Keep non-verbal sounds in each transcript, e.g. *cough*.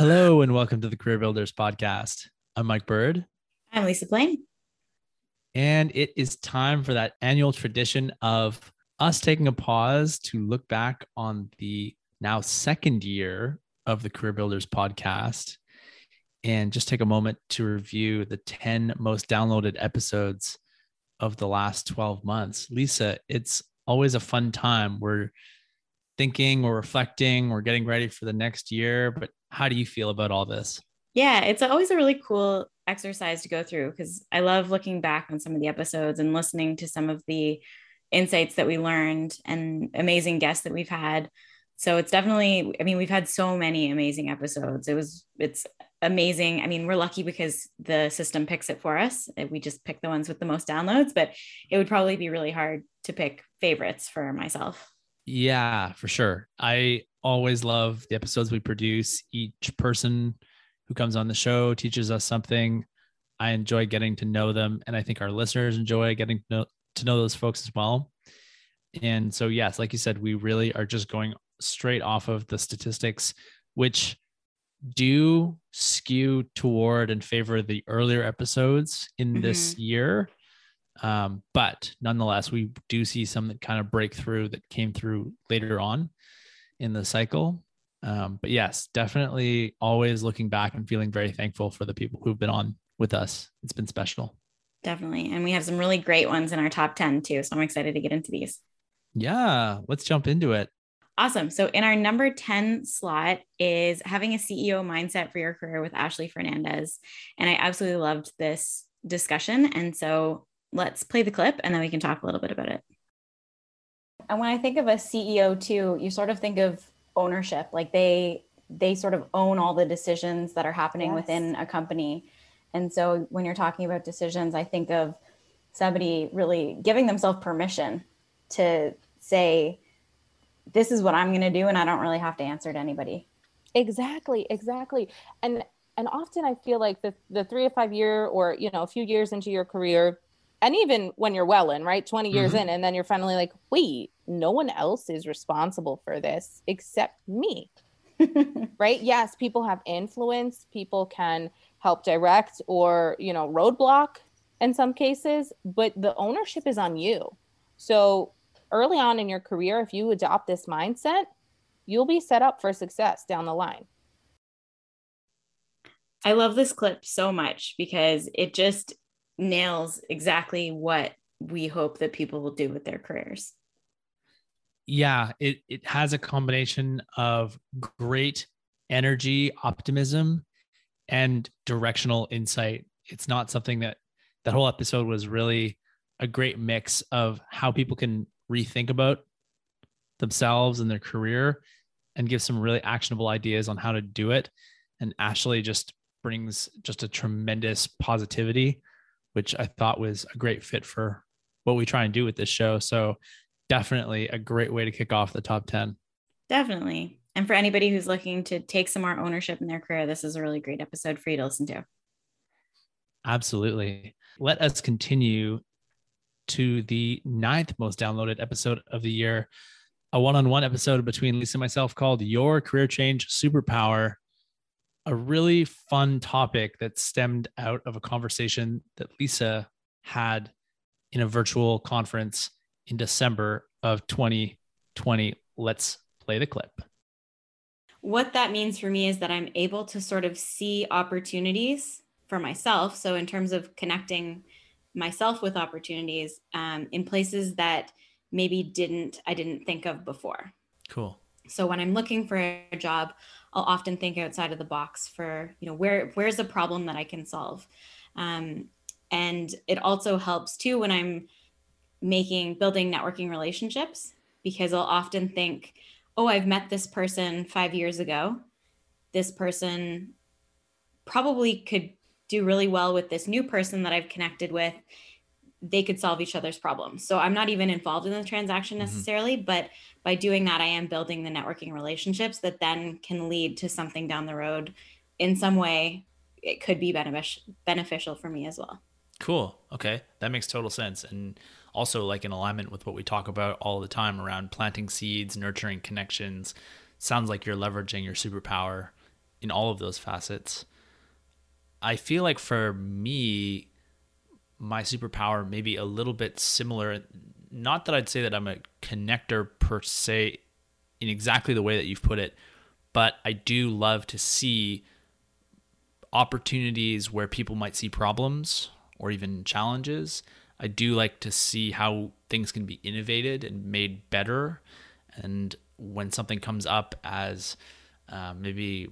Hello and welcome to the Career Builders Podcast. I'm Mike Bird. I'm Lisa Blaine. And it is time for that annual tradition of us taking a pause to look back on the now second year of the Career Builders Podcast and just take a moment to review the 10 most downloaded episodes of the last 12 months. Lisa, it's always a fun time. We're thinking, we're reflecting, we're getting ready for the next year, but how do you feel about all this? Yeah, it's always a really cool exercise to go through because I love looking back on some of the episodes and listening to some of the insights that we learned and amazing guests that we've had. So it's definitely, I mean, we've had so many amazing episodes. It was, it's amazing. I mean, we're lucky because the system picks it for us. Uh, we just pick the ones with the most downloads, but it would probably be really hard to pick favorites for myself. Yeah, for sure. I always love the episodes we produce. Each person who comes on the show teaches us something. I enjoy getting to know them, and I think our listeners enjoy getting to know, to know those folks as well. And so, yes, like you said, we really are just going straight off of the statistics, which do skew toward and favor the earlier episodes in mm-hmm. this year. Um, but nonetheless, we do see some that kind of break through that came through later on in the cycle. Um, but yes, definitely always looking back and feeling very thankful for the people who've been on with us. It's been special. Definitely. And we have some really great ones in our top 10 too. So I'm excited to get into these. Yeah, let's jump into it. Awesome. So, in our number 10 slot is having a CEO mindset for your career with Ashley Fernandez. And I absolutely loved this discussion. And so, let's play the clip and then we can talk a little bit about it. And when I think of a CEO too, you sort of think of ownership, like they they sort of own all the decisions that are happening yes. within a company. And so when you're talking about decisions, I think of somebody really giving themselves permission to say, this is what I'm going to do. And I don't really have to answer to anybody. Exactly. Exactly. And, and often I feel like the, the three to five year or, you know, a few years into your career, and even when you're well in, right? 20 years mm-hmm. in, and then you're finally like, wait, no one else is responsible for this except me. *laughs* right? Yes, people have influence, people can help direct or, you know, roadblock in some cases, but the ownership is on you. So early on in your career, if you adopt this mindset, you'll be set up for success down the line. I love this clip so much because it just nails exactly what we hope that people will do with their careers. Yeah, it it has a combination of great energy, optimism, and directional insight. It's not something that that whole episode was really a great mix of how people can rethink about themselves and their career and give some really actionable ideas on how to do it. And Ashley just brings just a tremendous positivity which I thought was a great fit for what we try and do with this show. So definitely a great way to kick off the top 10. Definitely. And for anybody who's looking to take some more ownership in their career, this is a really great episode for you to listen to. Absolutely. Let us continue to the ninth most downloaded episode of the year, a one on one episode between Lisa and myself called Your Career Change Superpower a really fun topic that stemmed out of a conversation that Lisa had in a virtual conference in December of 2020. Let's play the clip. What that means for me is that I'm able to sort of see opportunities for myself. So, in terms of connecting myself with opportunities um, in places that maybe didn't I didn't think of before. Cool. So when I'm looking for a job, I'll often think outside of the box for, you know, where where's a problem that I can solve. Um, and it also helps too when I'm making building networking relationships because I'll often think, oh, I've met this person five years ago. This person probably could do really well with this new person that I've connected with they could solve each other's problems. So I'm not even involved in the transaction mm-hmm. necessarily, mm-hmm. but by doing that, I am building the networking relationships that then can lead to something down the road in some way. It could be beneficial beneficial for me as well. Cool. Okay. That makes total sense. And also like in alignment with what we talk about all the time around planting seeds, nurturing connections. Sounds like you're leveraging your superpower in all of those facets. I feel like for me, my superpower may be a little bit similar. Not that I'd say that I'm a connector per se in exactly the way that you've put it, but I do love to see opportunities where people might see problems or even challenges. I do like to see how things can be innovated and made better. And when something comes up as uh, maybe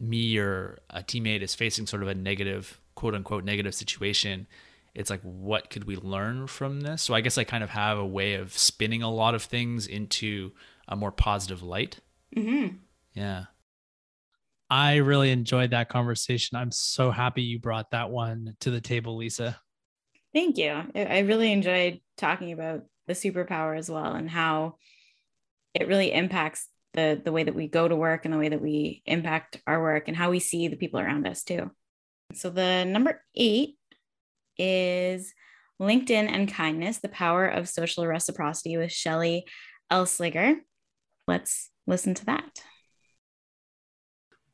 me or a teammate is facing sort of a negative, quote unquote, negative situation, it's like, what could we learn from this? So I guess I kind of have a way of spinning a lot of things into a more positive light. Mm-hmm. Yeah. I really enjoyed that conversation. I'm so happy you brought that one to the table, Lisa. Thank you. I really enjoyed talking about the superpower as well and how it really impacts the the way that we go to work and the way that we impact our work and how we see the people around us too. So the number 8 is LinkedIn and kindness, the power of social reciprocity with Shelly Elsliger. Let's listen to that.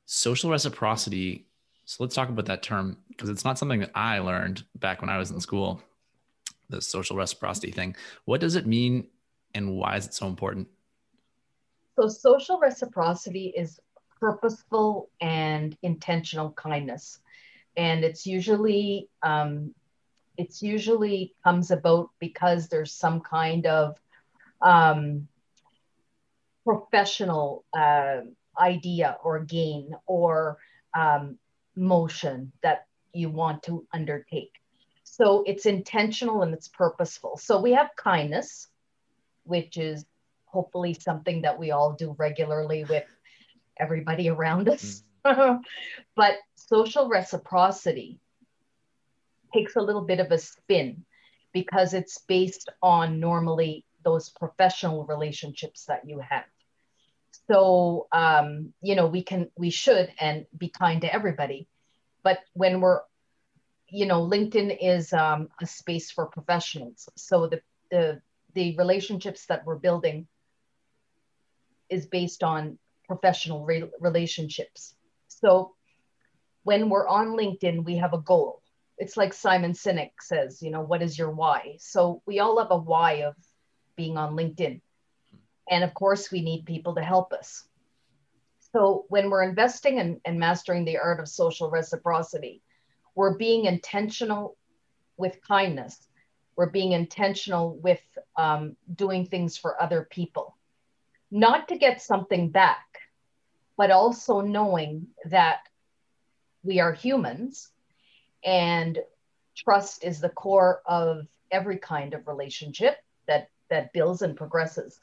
Social reciprocity. So let's talk about that term because it's not something that I learned back when I was in school. The social reciprocity thing. What does it mean and why is it so important? So, social reciprocity is purposeful and intentional kindness. And it's usually um, it's usually comes about because there's some kind of um, professional uh, idea or gain or um, motion that you want to undertake. So it's intentional and it's purposeful. So we have kindness, which is hopefully something that we all do regularly with everybody around us. Mm-hmm. *laughs* but social reciprocity takes a little bit of a spin because it's based on normally those professional relationships that you have. So um, you know we can we should and be kind to everybody but when we're you know linkedin is um, a space for professionals. So the the the relationships that we're building is based on professional re- relationships. So when we're on linkedin we have a goal it's like simon sinek says you know what is your why so we all have a why of being on linkedin and of course, we need people to help us. So when we're investing and in, in mastering the art of social reciprocity, we're being intentional with kindness. We're being intentional with um, doing things for other people, not to get something back, but also knowing that we are humans and trust is the core of every kind of relationship that that builds and progresses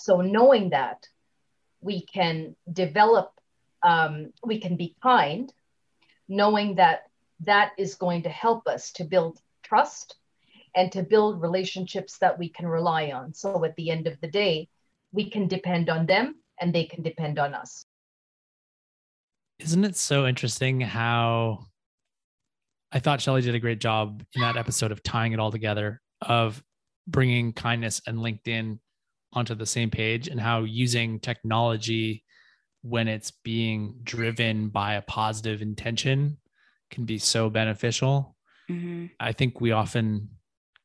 so knowing that we can develop, um, we can be kind, knowing that that is going to help us to build trust and to build relationships that we can rely on. So at the end of the day, we can depend on them and they can depend on us. Isn't it so interesting how I thought Shelly did a great job in that episode of tying it all together, of bringing kindness and LinkedIn onto the same page and how using technology when it's being driven by a positive intention can be so beneficial. Mm-hmm. I think we often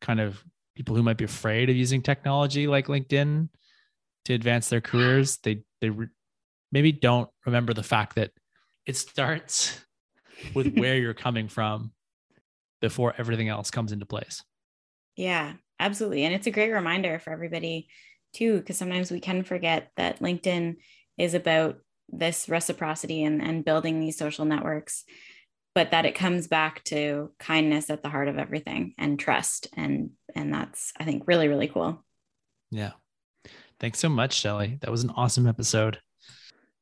kind of people who might be afraid of using technology like LinkedIn to advance their careers, they they re- maybe don't remember the fact that it starts with where you're coming from before everything else comes into place. Yeah, absolutely. And it's a great reminder for everybody too, because sometimes we can forget that LinkedIn is about this reciprocity and, and building these social networks, but that it comes back to kindness at the heart of everything and trust. And and that's I think really, really cool. Yeah. Thanks so much, Shelly. That was an awesome episode.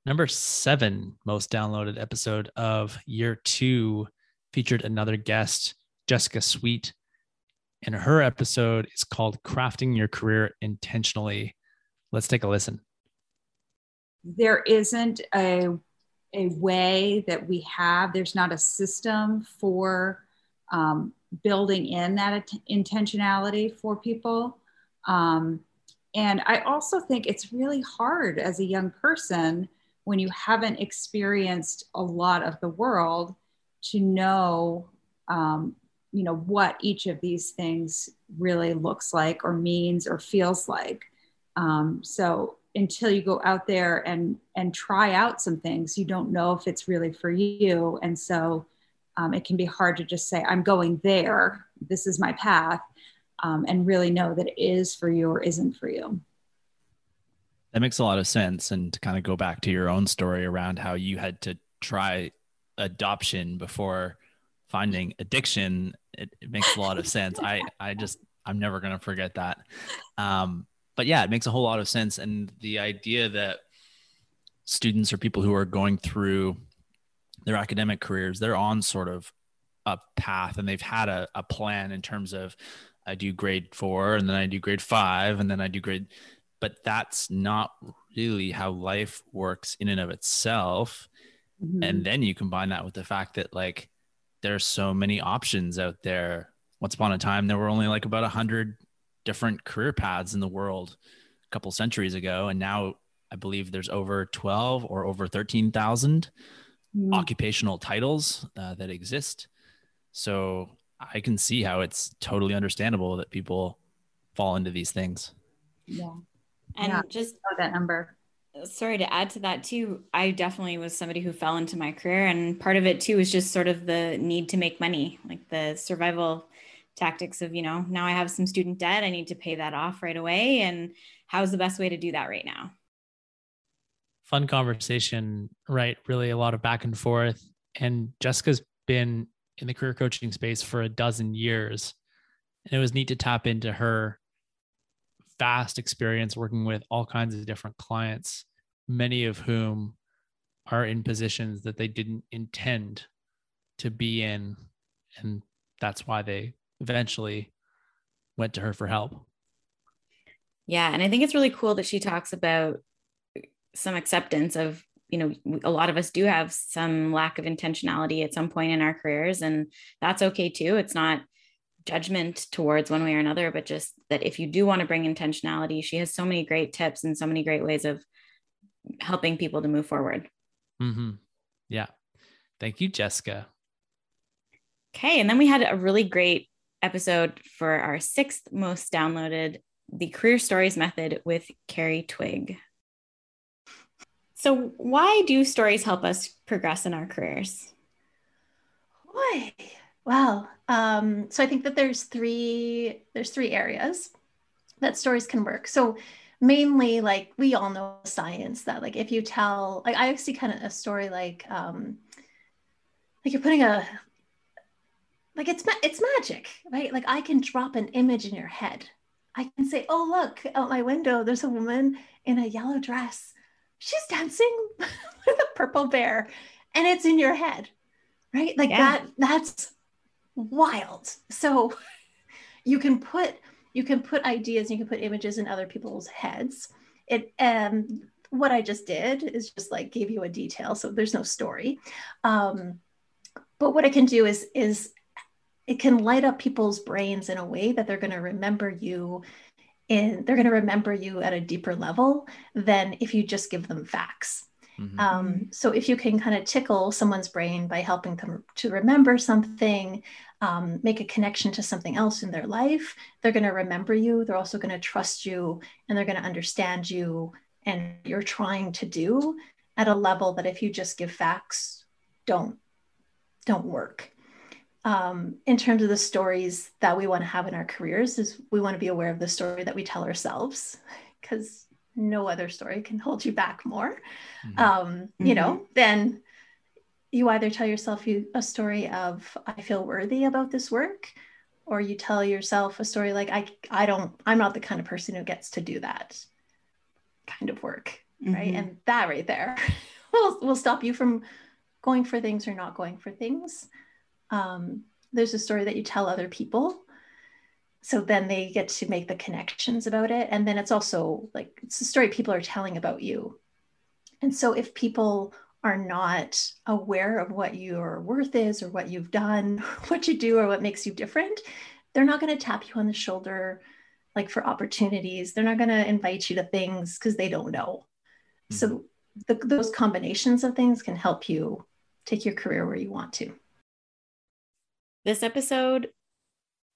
Number seven most downloaded episode of year two featured another guest, Jessica Sweet and her episode is called Crafting Your Career Intentionally. Let's take a listen. There isn't a, a way that we have, there's not a system for um, building in that intentionality for people. Um, and I also think it's really hard as a young person when you haven't experienced a lot of the world to know um, you know what each of these things really looks like or means or feels like. Um, so until you go out there and and try out some things you don't know if it's really for you. And so um, it can be hard to just say i'm going there. This is my path um, and really know that it is for you or isn't for you that makes a lot of sense and to kind of go back to your own story around how you had to try adoption before finding addiction it, it makes a lot of sense i i just i'm never going to forget that um, but yeah, it makes a whole lot of sense. And the idea that students or people who are going through their academic careers, they're on sort of a path and they've had a, a plan in terms of I do grade four and then I do grade five and then I do grade, but that's not really how life works in and of itself. Mm-hmm. And then you combine that with the fact that like there's so many options out there. Once upon a time, there were only like about a hundred different career paths in the world a couple centuries ago and now i believe there's over 12 or over 13,000 mm. occupational titles uh, that exist so i can see how it's totally understandable that people fall into these things yeah and yeah, just that number sorry to add to that too i definitely was somebody who fell into my career and part of it too is just sort of the need to make money like the survival tactics of, you know, now I have some student debt, I need to pay that off right away. And how's the best way to do that right now? Fun conversation, right? Really a lot of back and forth. And Jessica's been in the career coaching space for a dozen years. And it was neat to tap into her vast experience working with all kinds of different clients, many of whom are in positions that they didn't intend to be in. And that's why they eventually went to her for help. Yeah. And I think it's really cool that she talks about some acceptance of, you know, a lot of us do have some lack of intentionality at some point in our careers, and that's okay too. It's not judgment towards one way or another, but just that if you do want to bring intentionality, she has so many great tips and so many great ways of helping people to move forward. Mm-hmm. Yeah. Thank you, Jessica. Okay. And then we had a really great episode for our sixth most downloaded, the Career Stories Method with Kerry Twigg. So, why do stories help us progress in our careers? Boy, well, um, so I think that there's three there's three areas that stories can work. So mainly like we all know science that like if you tell like I see kind of a story like um like you're putting a like it's it's magic right like i can drop an image in your head i can say oh look out my window there's a woman in a yellow dress she's dancing *laughs* with a purple bear and it's in your head right like yeah. that that's wild. So *laughs* you can put you can put ideas you can put images in other people's heads. It um what i just did is just like gave you a detail so there's no story. Um but what it can do is is it can light up people's brains in a way that they're going to remember you in they're going to remember you at a deeper level than if you just give them facts mm-hmm. um, so if you can kind of tickle someone's brain by helping them to remember something um, make a connection to something else in their life they're going to remember you they're also going to trust you and they're going to understand you and you're trying to do at a level that if you just give facts don't don't work um, in terms of the stories that we want to have in our careers is we want to be aware of the story that we tell ourselves because no other story can hold you back more mm-hmm. um, you mm-hmm. know then you either tell yourself you, a story of i feel worthy about this work or you tell yourself a story like i i don't i'm not the kind of person who gets to do that kind of work mm-hmm. right and that right there *laughs* will will stop you from going for things or not going for things um, there's a story that you tell other people so then they get to make the connections about it and then it's also like it's a story people are telling about you and so if people are not aware of what your worth is or what you've done *laughs* what you do or what makes you different they're not going to tap you on the shoulder like for opportunities they're not going to invite you to things because they don't know mm-hmm. so the, those combinations of things can help you take your career where you want to. This episode,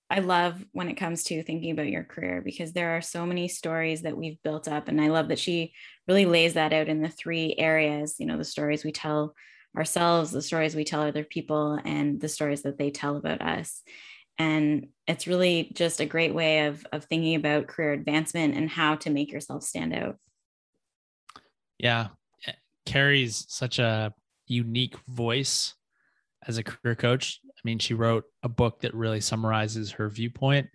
I love when it comes to thinking about your career because there are so many stories that we've built up. And I love that she really lays that out in the three areas you know, the stories we tell ourselves, the stories we tell other people, and the stories that they tell about us. And it's really just a great way of, of thinking about career advancement and how to make yourself stand out. Yeah. Eh, Kerry's such a unique voice as a career coach. I mean, she wrote a book that really summarizes her viewpoint.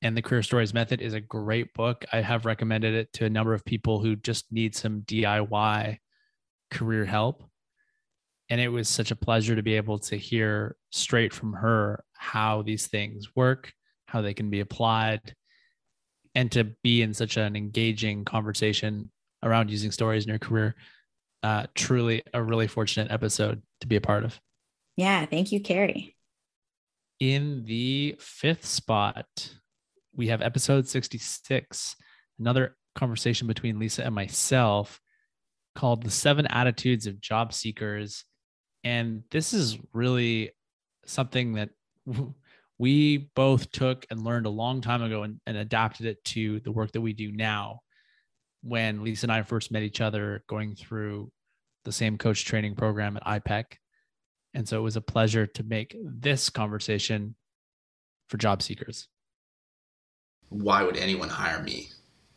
And the Career Stories Method is a great book. I have recommended it to a number of people who just need some DIY career help. And it was such a pleasure to be able to hear straight from her how these things work, how they can be applied, and to be in such an engaging conversation around using stories in your career. Uh, truly a really fortunate episode to be a part of. Yeah. Thank you, Kerry. In the fifth spot, we have episode 66, another conversation between Lisa and myself called The Seven Attitudes of Job Seekers. And this is really something that *laughs* we both took and learned a long time ago and, and adapted it to the work that we do now when Lisa and I first met each other going through the same coach training program at IPEC. And so it was a pleasure to make this conversation for job seekers. Why would anyone hire me?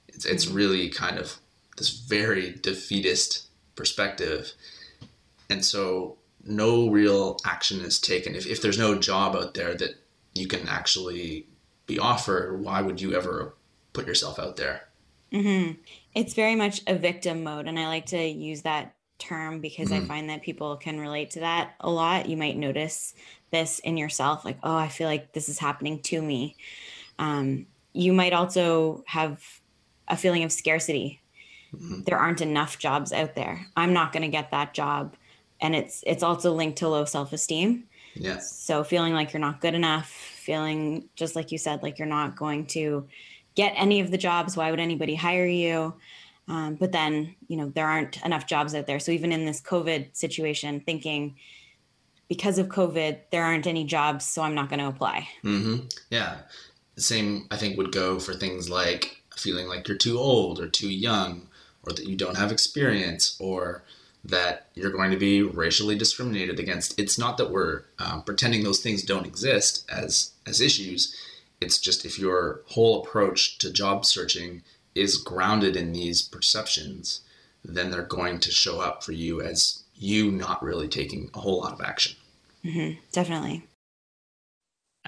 It's, it's really kind of this very defeatist perspective. And so no real action is taken. If, if there's no job out there that you can actually be offered, why would you ever put yourself out there? Mm-hmm. It's very much a victim mode. And I like to use that term because mm-hmm. I find that people can relate to that a lot. You might notice this in yourself, like, oh, I feel like this is happening to me. Um, you might also have a feeling of scarcity. Mm-hmm. There aren't enough jobs out there. I'm not going to get that job. And it's it's also linked to low self-esteem. Yes. So feeling like you're not good enough, feeling just like you said, like you're not going to get any of the jobs. Why would anybody hire you? Um, but then, you know, there aren't enough jobs out there. So even in this COVID situation, thinking because of COVID, there aren't any jobs, so I'm not going to apply. Mm-hmm. Yeah. The same, I think, would go for things like feeling like you're too old or too young, or that you don't have experience, or that you're going to be racially discriminated against. It's not that we're um, pretending those things don't exist as as issues. It's just if your whole approach to job searching is grounded in these perceptions, then they're going to show up for you as you not really taking a whole lot of action. Mm-hmm, definitely.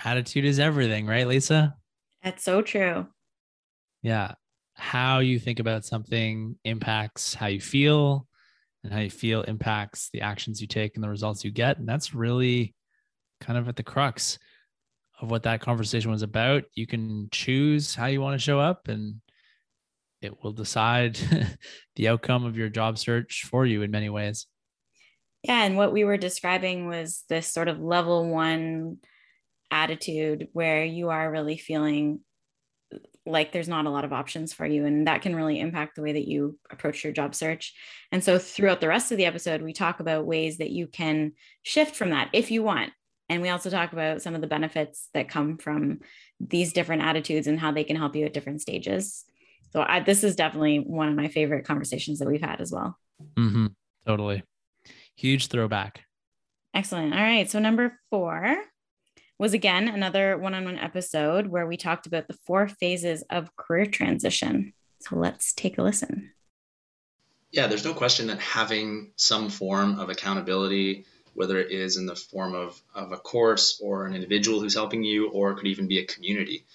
Attitude is everything, right, Lisa? That's so true. Yeah. How you think about something impacts how you feel, and how you feel impacts the actions you take and the results you get. And that's really kind of at the crux of what that conversation was about. You can choose how you want to show up, and it will decide *laughs* the outcome of your job search for you in many ways. Yeah. And what we were describing was this sort of level one attitude where you are really feeling like there's not a lot of options for you. And that can really impact the way that you approach your job search. And so throughout the rest of the episode, we talk about ways that you can shift from that if you want. And we also talk about some of the benefits that come from these different attitudes and how they can help you at different stages. So I, this is definitely one of my favorite conversations that we've had as well. Mm-hmm. Totally. Huge throwback. Excellent. All right. So number four was again another one on one episode where we talked about the four phases of career transition. So let's take a listen. Yeah, there's no question that having some form of accountability, whether it is in the form of, of a course or an individual who's helping you, or it could even be a community.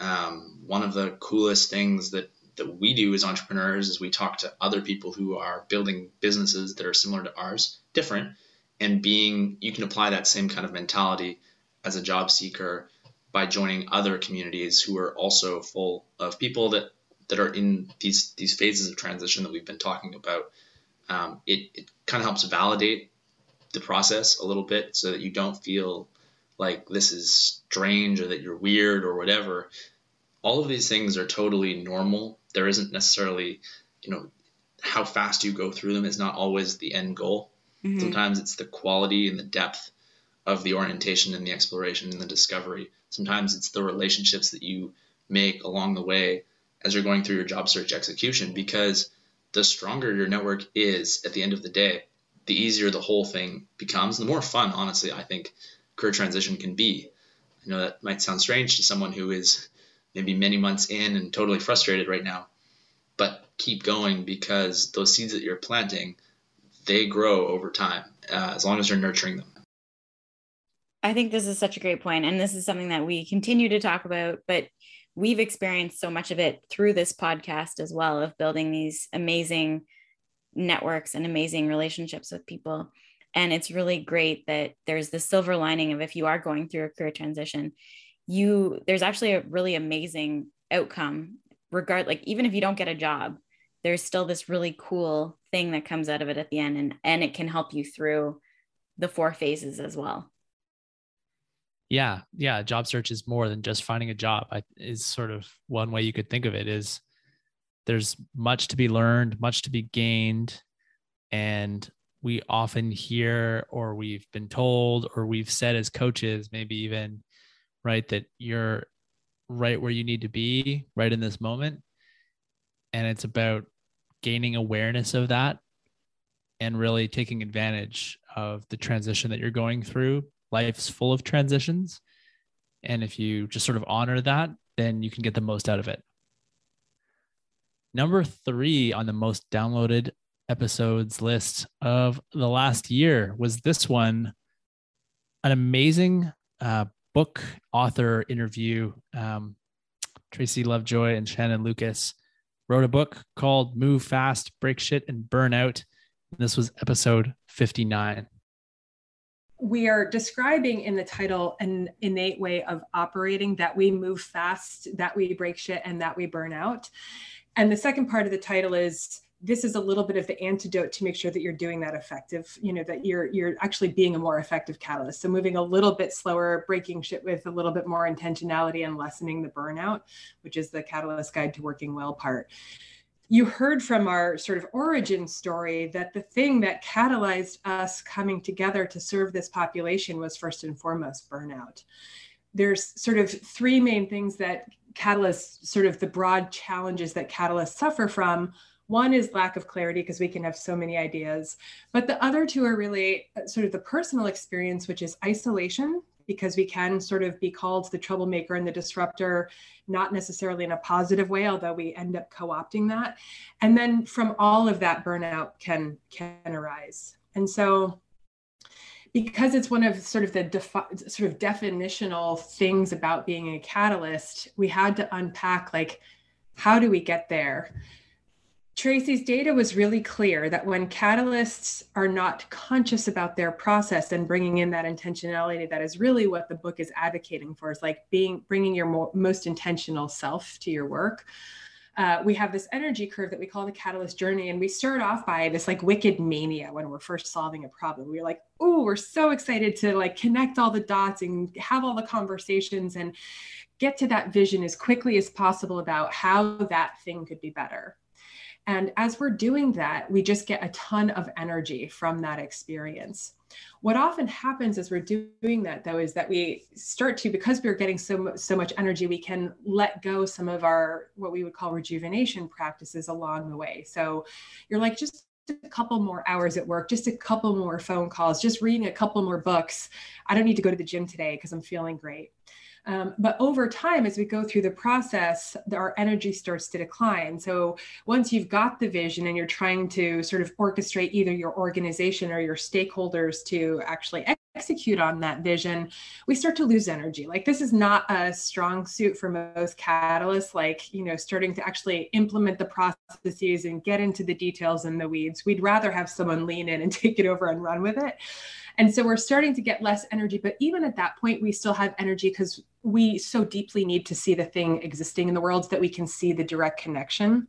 Um, one of the coolest things that that we do as entrepreneurs is we talk to other people who are building businesses that are similar to ours, different, and being you can apply that same kind of mentality as a job seeker by joining other communities who are also full of people that that are in these these phases of transition that we've been talking about. Um, it, it kind of helps validate the process a little bit so that you don't feel like this is strange or that you're weird or whatever. All of these things are totally normal there isn't necessarily, you know, how fast you go through them is not always the end goal. Mm-hmm. Sometimes it's the quality and the depth of the orientation and the exploration and the discovery. Sometimes it's the relationships that you make along the way as you're going through your job search execution because the stronger your network is at the end of the day, the easier the whole thing becomes, And the more fun, honestly, I think career transition can be. I know that might sound strange to someone who is maybe many months in and totally frustrated right now, but keep going because those seeds that you're planting, they grow over time uh, as long as you're nurturing them. I think this is such a great point, and this is something that we continue to talk about, but we've experienced so much of it through this podcast as well of building these amazing networks and amazing relationships with people and it's really great that there's the silver lining of if you are going through a career transition you there's actually a really amazing outcome regard like even if you don't get a job there's still this really cool thing that comes out of it at the end and and it can help you through the four phases as well. Yeah yeah job search is more than just finding a job. I, is sort of one way you could think of it is there's much to be learned much to be gained and we often hear or we've been told or we've said as coaches maybe even right that you're right where you need to be right in this moment and it's about gaining awareness of that and really taking advantage of the transition that you're going through life's full of transitions. And if you just sort of honor that, then you can get the most out of it. Number three on the most downloaded episodes list of the last year was this one an amazing uh, book author interview. Um, Tracy Lovejoy and Shannon Lucas wrote a book called Move Fast, Break Shit, and Burn Out. This was episode 59 we are describing in the title an innate way of operating that we move fast, that we break shit, and that we burn out. And the second part of the title is this is a little bit of the antidote to make sure that you're doing that effective you know that you're you're actually being a more effective catalyst so moving a little bit slower breaking shit with a little bit more intentionality and lessening the burnout which is the catalyst guide to working well part you heard from our sort of origin story that the thing that catalyzed us coming together to serve this population was first and foremost burnout. There's sort of three main things that catalysts, sort of the broad challenges that catalysts suffer from. One is lack of clarity because we can have so many ideas. But the other two are really uh, sort of the personal experience, which is isolation because we can sort of be called the troublemaker and the disruptor, not necessarily in a positive way, although we end up co-opting that. And then from all of that, burnout can can arise. And so because it's one of sort of the defi- sort of definitional things about being a catalyst, we had to unpack like how do we get there? Tracy's data was really clear that when catalysts are not conscious about their process and bringing in that intentionality, that is really what the book is advocating for. Is like being bringing your mo- most intentional self to your work. Uh, we have this energy curve that we call the catalyst journey, and we start off by this like wicked mania when we're first solving a problem. We're like, oh, we're so excited to like connect all the dots and have all the conversations and get to that vision as quickly as possible about how that thing could be better and as we're doing that, we just get a ton of energy from that experience. What often happens as we're doing that, though, is that we start to, because we're getting so, so much energy, we can let go some of our, what we would call rejuvenation practices along the way. So you're like, just a couple more hours at work, just a couple more phone calls, just reading a couple more books. I don't need to go to the gym today because I'm feeling great. Um, but over time, as we go through the process, our energy starts to decline. So once you've got the vision and you're trying to sort of orchestrate either your organization or your stakeholders to actually execute on that vision, we start to lose energy. Like this is not a strong suit for most catalysts, like, you know, starting to actually implement the processes and get into the details and the weeds. We'd rather have someone lean in and *laughs* take it over and run with it. And so we're starting to get less energy, but even at that point, we still have energy because we so deeply need to see the thing existing in the world so that we can see the direct connection.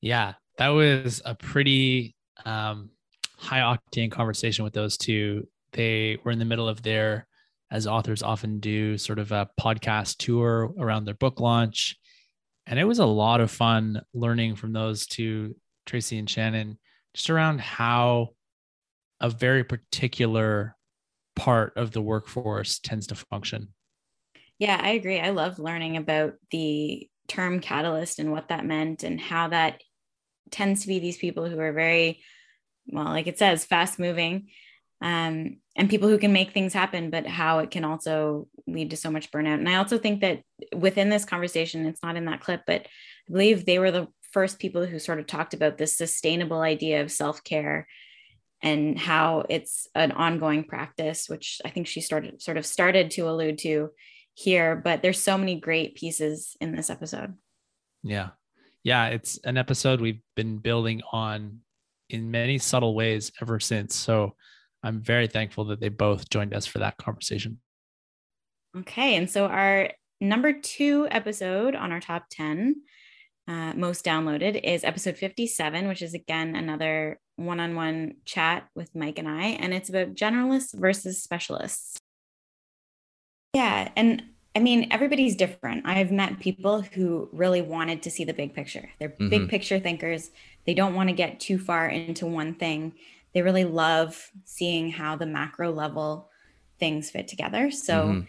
Yeah, that was a pretty um, high octane conversation with those two. They were in the middle of their, as authors often do, sort of a podcast tour around their book launch. And it was a lot of fun learning from those two, Tracy and Shannon, just around how a very particular part of the workforce tends to function. Yeah, I agree. I love learning about the term catalyst and what that meant and how that tends to be these people who are very, well, like it says, fast moving um, and people who can make things happen, but how it can also lead to so much burnout. And I also think that within this conversation, it's not in that clip, but I believe they were the first people who sort of talked about this sustainable idea of self care and how it's an ongoing practice, which I think she started sort of started to allude to here. But there's so many great pieces in this episode. Yeah. Yeah. It's an episode we've been building on in many subtle ways ever since. So I'm very thankful that they both joined us for that conversation. Okay. And so our number two episode on our top 10 uh, most downloaded is episode 57, which is again another one on one chat with Mike and I. And it's about generalists versus specialists. Yeah. And I mean, everybody's different. I've met people who really wanted to see the big picture. They're mm-hmm. big picture thinkers. They don't want to get too far into one thing. They really love seeing how the macro level things fit together. So, mm-hmm.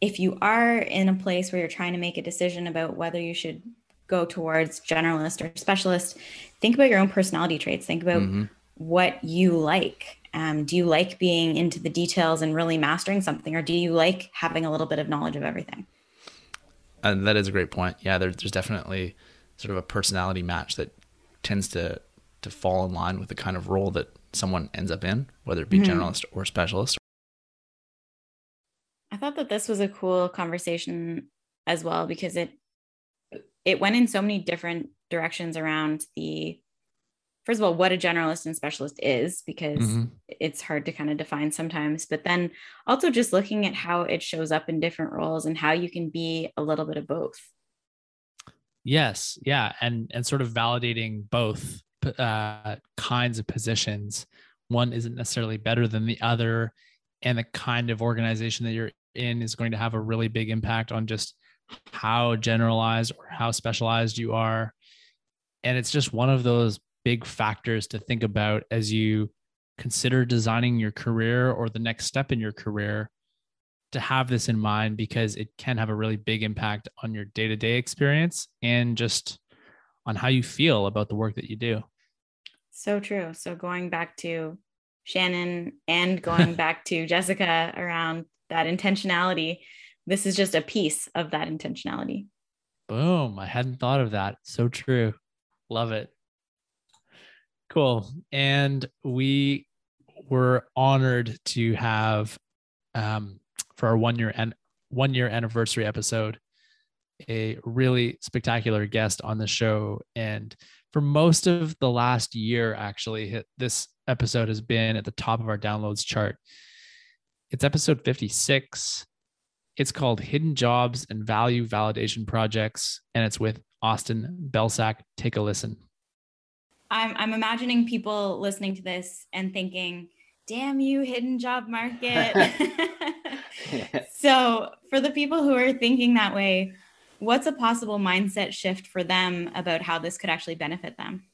if you are in a place where you're trying to make a decision about whether you should go towards generalist or specialist, think about your own personality traits. Think about mm-hmm. what you like. Um, do you like being into the details and really mastering something, or do you like having a little bit of knowledge of everything? And that is a great point. Yeah, there, there's definitely sort of a personality match that tends to to fall in line with the kind of role that someone ends up in, whether it be mm-hmm. generalist or specialist. I thought that this was a cool conversation as well because it it went in so many different directions around the first of all what a generalist and specialist is because mm-hmm. it's hard to kind of define sometimes but then also just looking at how it shows up in different roles and how you can be a little bit of both yes. Yeah. And and sort of validating both uh, kinds of positions. One isn't necessarily better than the other and the kind of organization that you're in is going to have a really big impact on just how generalized or how specialized you are. And it's just one of those big factors to think about as you consider designing your career or the next step in your career to have this in mind because it can have a really big impact on your day to day experience and just on how you feel about the work that you do. So true. So going back to Shannon and going *laughs* back to Jessica around that intentionality, this is just a piece of that intentionality. Boom. I hadn't thought of that. So true. Love it. Cool. And we were honored to have um, for our one year and one year anniversary episode a really spectacular guest on the show and for most of the last year actually this episode has been at the top of our downloads chart it's episode 56 it's called Hidden Jobs and Value Validation Projects, and it's with Austin Belcak. Take a listen. I'm, I'm imagining people listening to this and thinking, damn you, hidden job market. *laughs* *laughs* *laughs* so, for the people who are thinking that way, what's a possible mindset shift for them about how this could actually benefit them?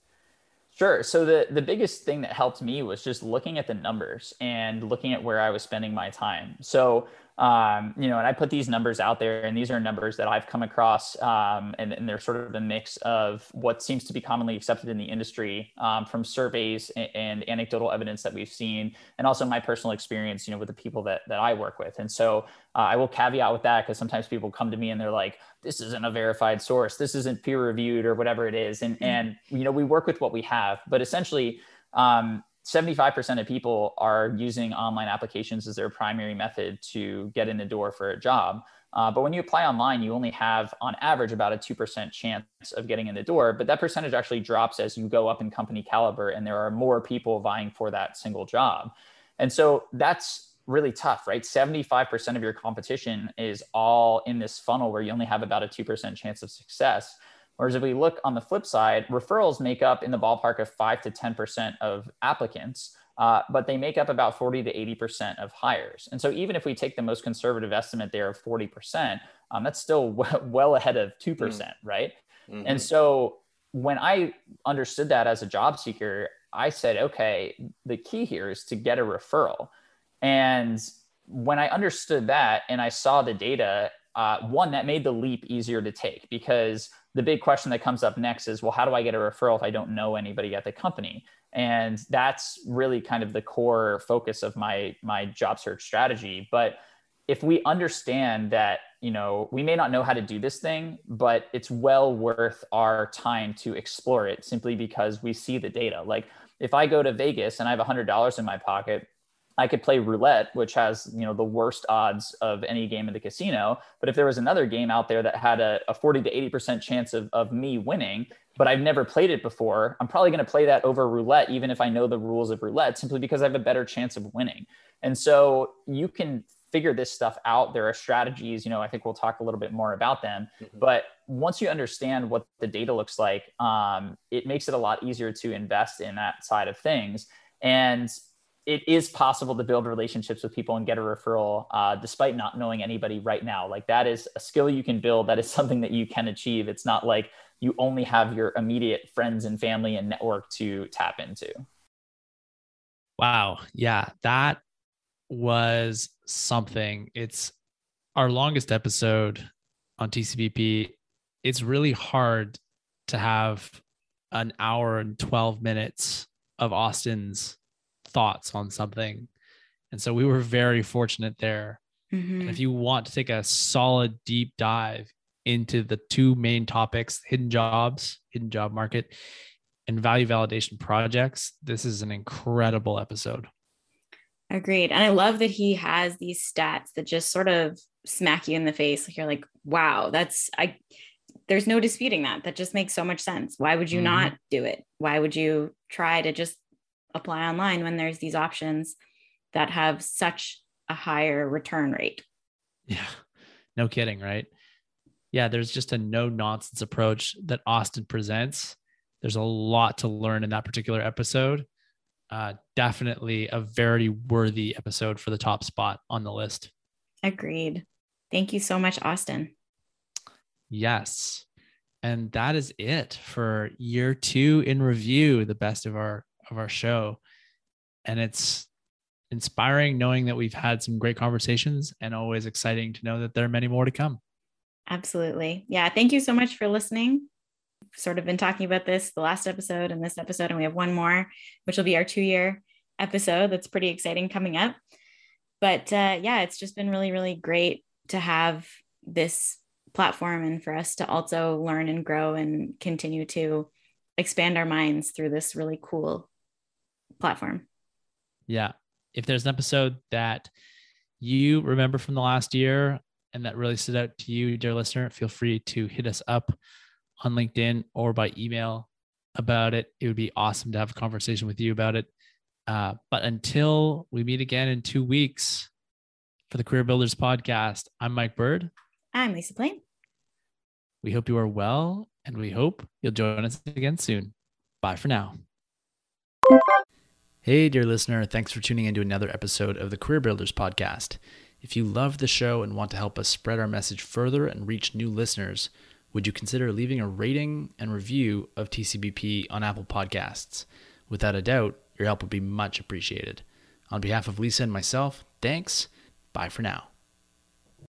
Sure. So the the biggest thing that helped me was just looking at the numbers and looking at where I was spending my time. So um, you know, and I put these numbers out there, and these are numbers that I've come across, um, and, and, they're sort of a mix of what seems to be commonly accepted in the industry um, from surveys and, and, anecdotal evidence that we've seen, and also my personal experience, you know, with the people that that I work with. And so uh, I will caveat with that because sometimes people come to me and they're like, "This isn't a verified source. This isn't peer reviewed, or whatever it is." And mm-hmm. and you know, we work with what we have, but essentially. Um, 75% of people are using online applications as their primary method to get in the door for a job. Uh, but when you apply online, you only have, on average, about a 2% chance of getting in the door. But that percentage actually drops as you go up in company caliber and there are more people vying for that single job. And so that's really tough, right? 75% of your competition is all in this funnel where you only have about a 2% chance of success. Whereas if we look on the flip side, referrals make up in the ballpark of five to 10% of applicants. uh, but they make up about 40 to 80% of hires. And so even if we take the most conservative estimate there of 40%, um, that's still *laughs* w- well ahead of 2%, mm. right? Mm-hmm. And so when I understood that as a job seeker, I said, okay, the key here is to get a referral. And when I understood that and I saw the data, uh, one that made the leap easier to take because the big question that comes up next is, well, how do I get a referral if I don't know anybody at the company? And that's really kind of the core focus of my my job search strategy. But if we understand that you know we may not know how to do this thing but it's well worth our time to explore it simply because we see the data like if i go to vegas and i have $100 in my pocket I could play roulette, which has you know the worst odds of any game in the casino. But if there was another game out there that had a, a 40 to 80 percent chance of, of me winning, but I've never played it before, I'm probably going to play that over roulette, even if I know the rules of roulette, simply because I have a better chance of winning. And so you can figure this stuff out. There are strategies, you know, I think we'll talk a little bit more about them. Mm-hmm. But once you understand what the data looks like, um, it makes it a lot easier to invest in that side of things. And it is possible to build relationships with people and get a referral uh, despite not knowing anybody right now. Like that is a skill you can build. That is something that you can achieve. It's not like you only have your immediate friends and family and network to tap into. Wow. Yeah that was something. It's our longest episode on tcbp it's really hard to have an hour and 12 minutes of austin's thoughts on something. And so we were very fortunate there. Mm-hmm. And if you want to take a solid deep dive into the two main topics hidden jobs, hidden job market, and value validation projects, this is an incredible episode. Agreed. And I love that he has these stats that just sort of smack you in the face. Like you're like, wow, that's, I, there's no disputing that. That just makes so much sense. Why would you mm-hmm. not do it? Why would you try to just apply online when there's these options that have such a higher return rate. Yeah, no kidding, right? Yeah, there's just a no nonsense approach that Austin presents. There's a lot to learn in that particular episode. Uh, definitely a very worthy episode for the top spot on the list. Agreed. Thank you so much, Austin. Yes. And that is it for year two in review, the best of our of our show. And it's inspiring knowing that we've had some great conversations and always exciting to know that there are many more to come. Absolutely. Yeah. Thank you so much for listening. sort of been talking about this the last episode and this episode, and we have one more, which will be our two year episode. That's pretty exciting coming up. But uh, yeah, it's just been really, really great to have this platform and for us to also learn and grow and continue to expand our minds through this really cool platform. Yeah. If there's an episode that you remember from the last year and that really stood out to you, dear listener, feel free to hit us up on LinkedIn or by email about it. It would be awesome to have a conversation with you about it. Uh, but until we meet again in two weeks for the Career Builders podcast, I'm Mike Bird. I'm Lisa Plain. We hope you are well and we hope you'll join us again soon. Bye for now. Hey, dear listener, thanks for tuning in to another episode of the Career Builders Podcast. If you love the show and want to help us spread our message further and reach new listeners, would you consider leaving a rating and review of TCBP on Apple Podcasts? Without a doubt, your help would be much appreciated. On behalf of Lisa and myself, thanks. Bye for now.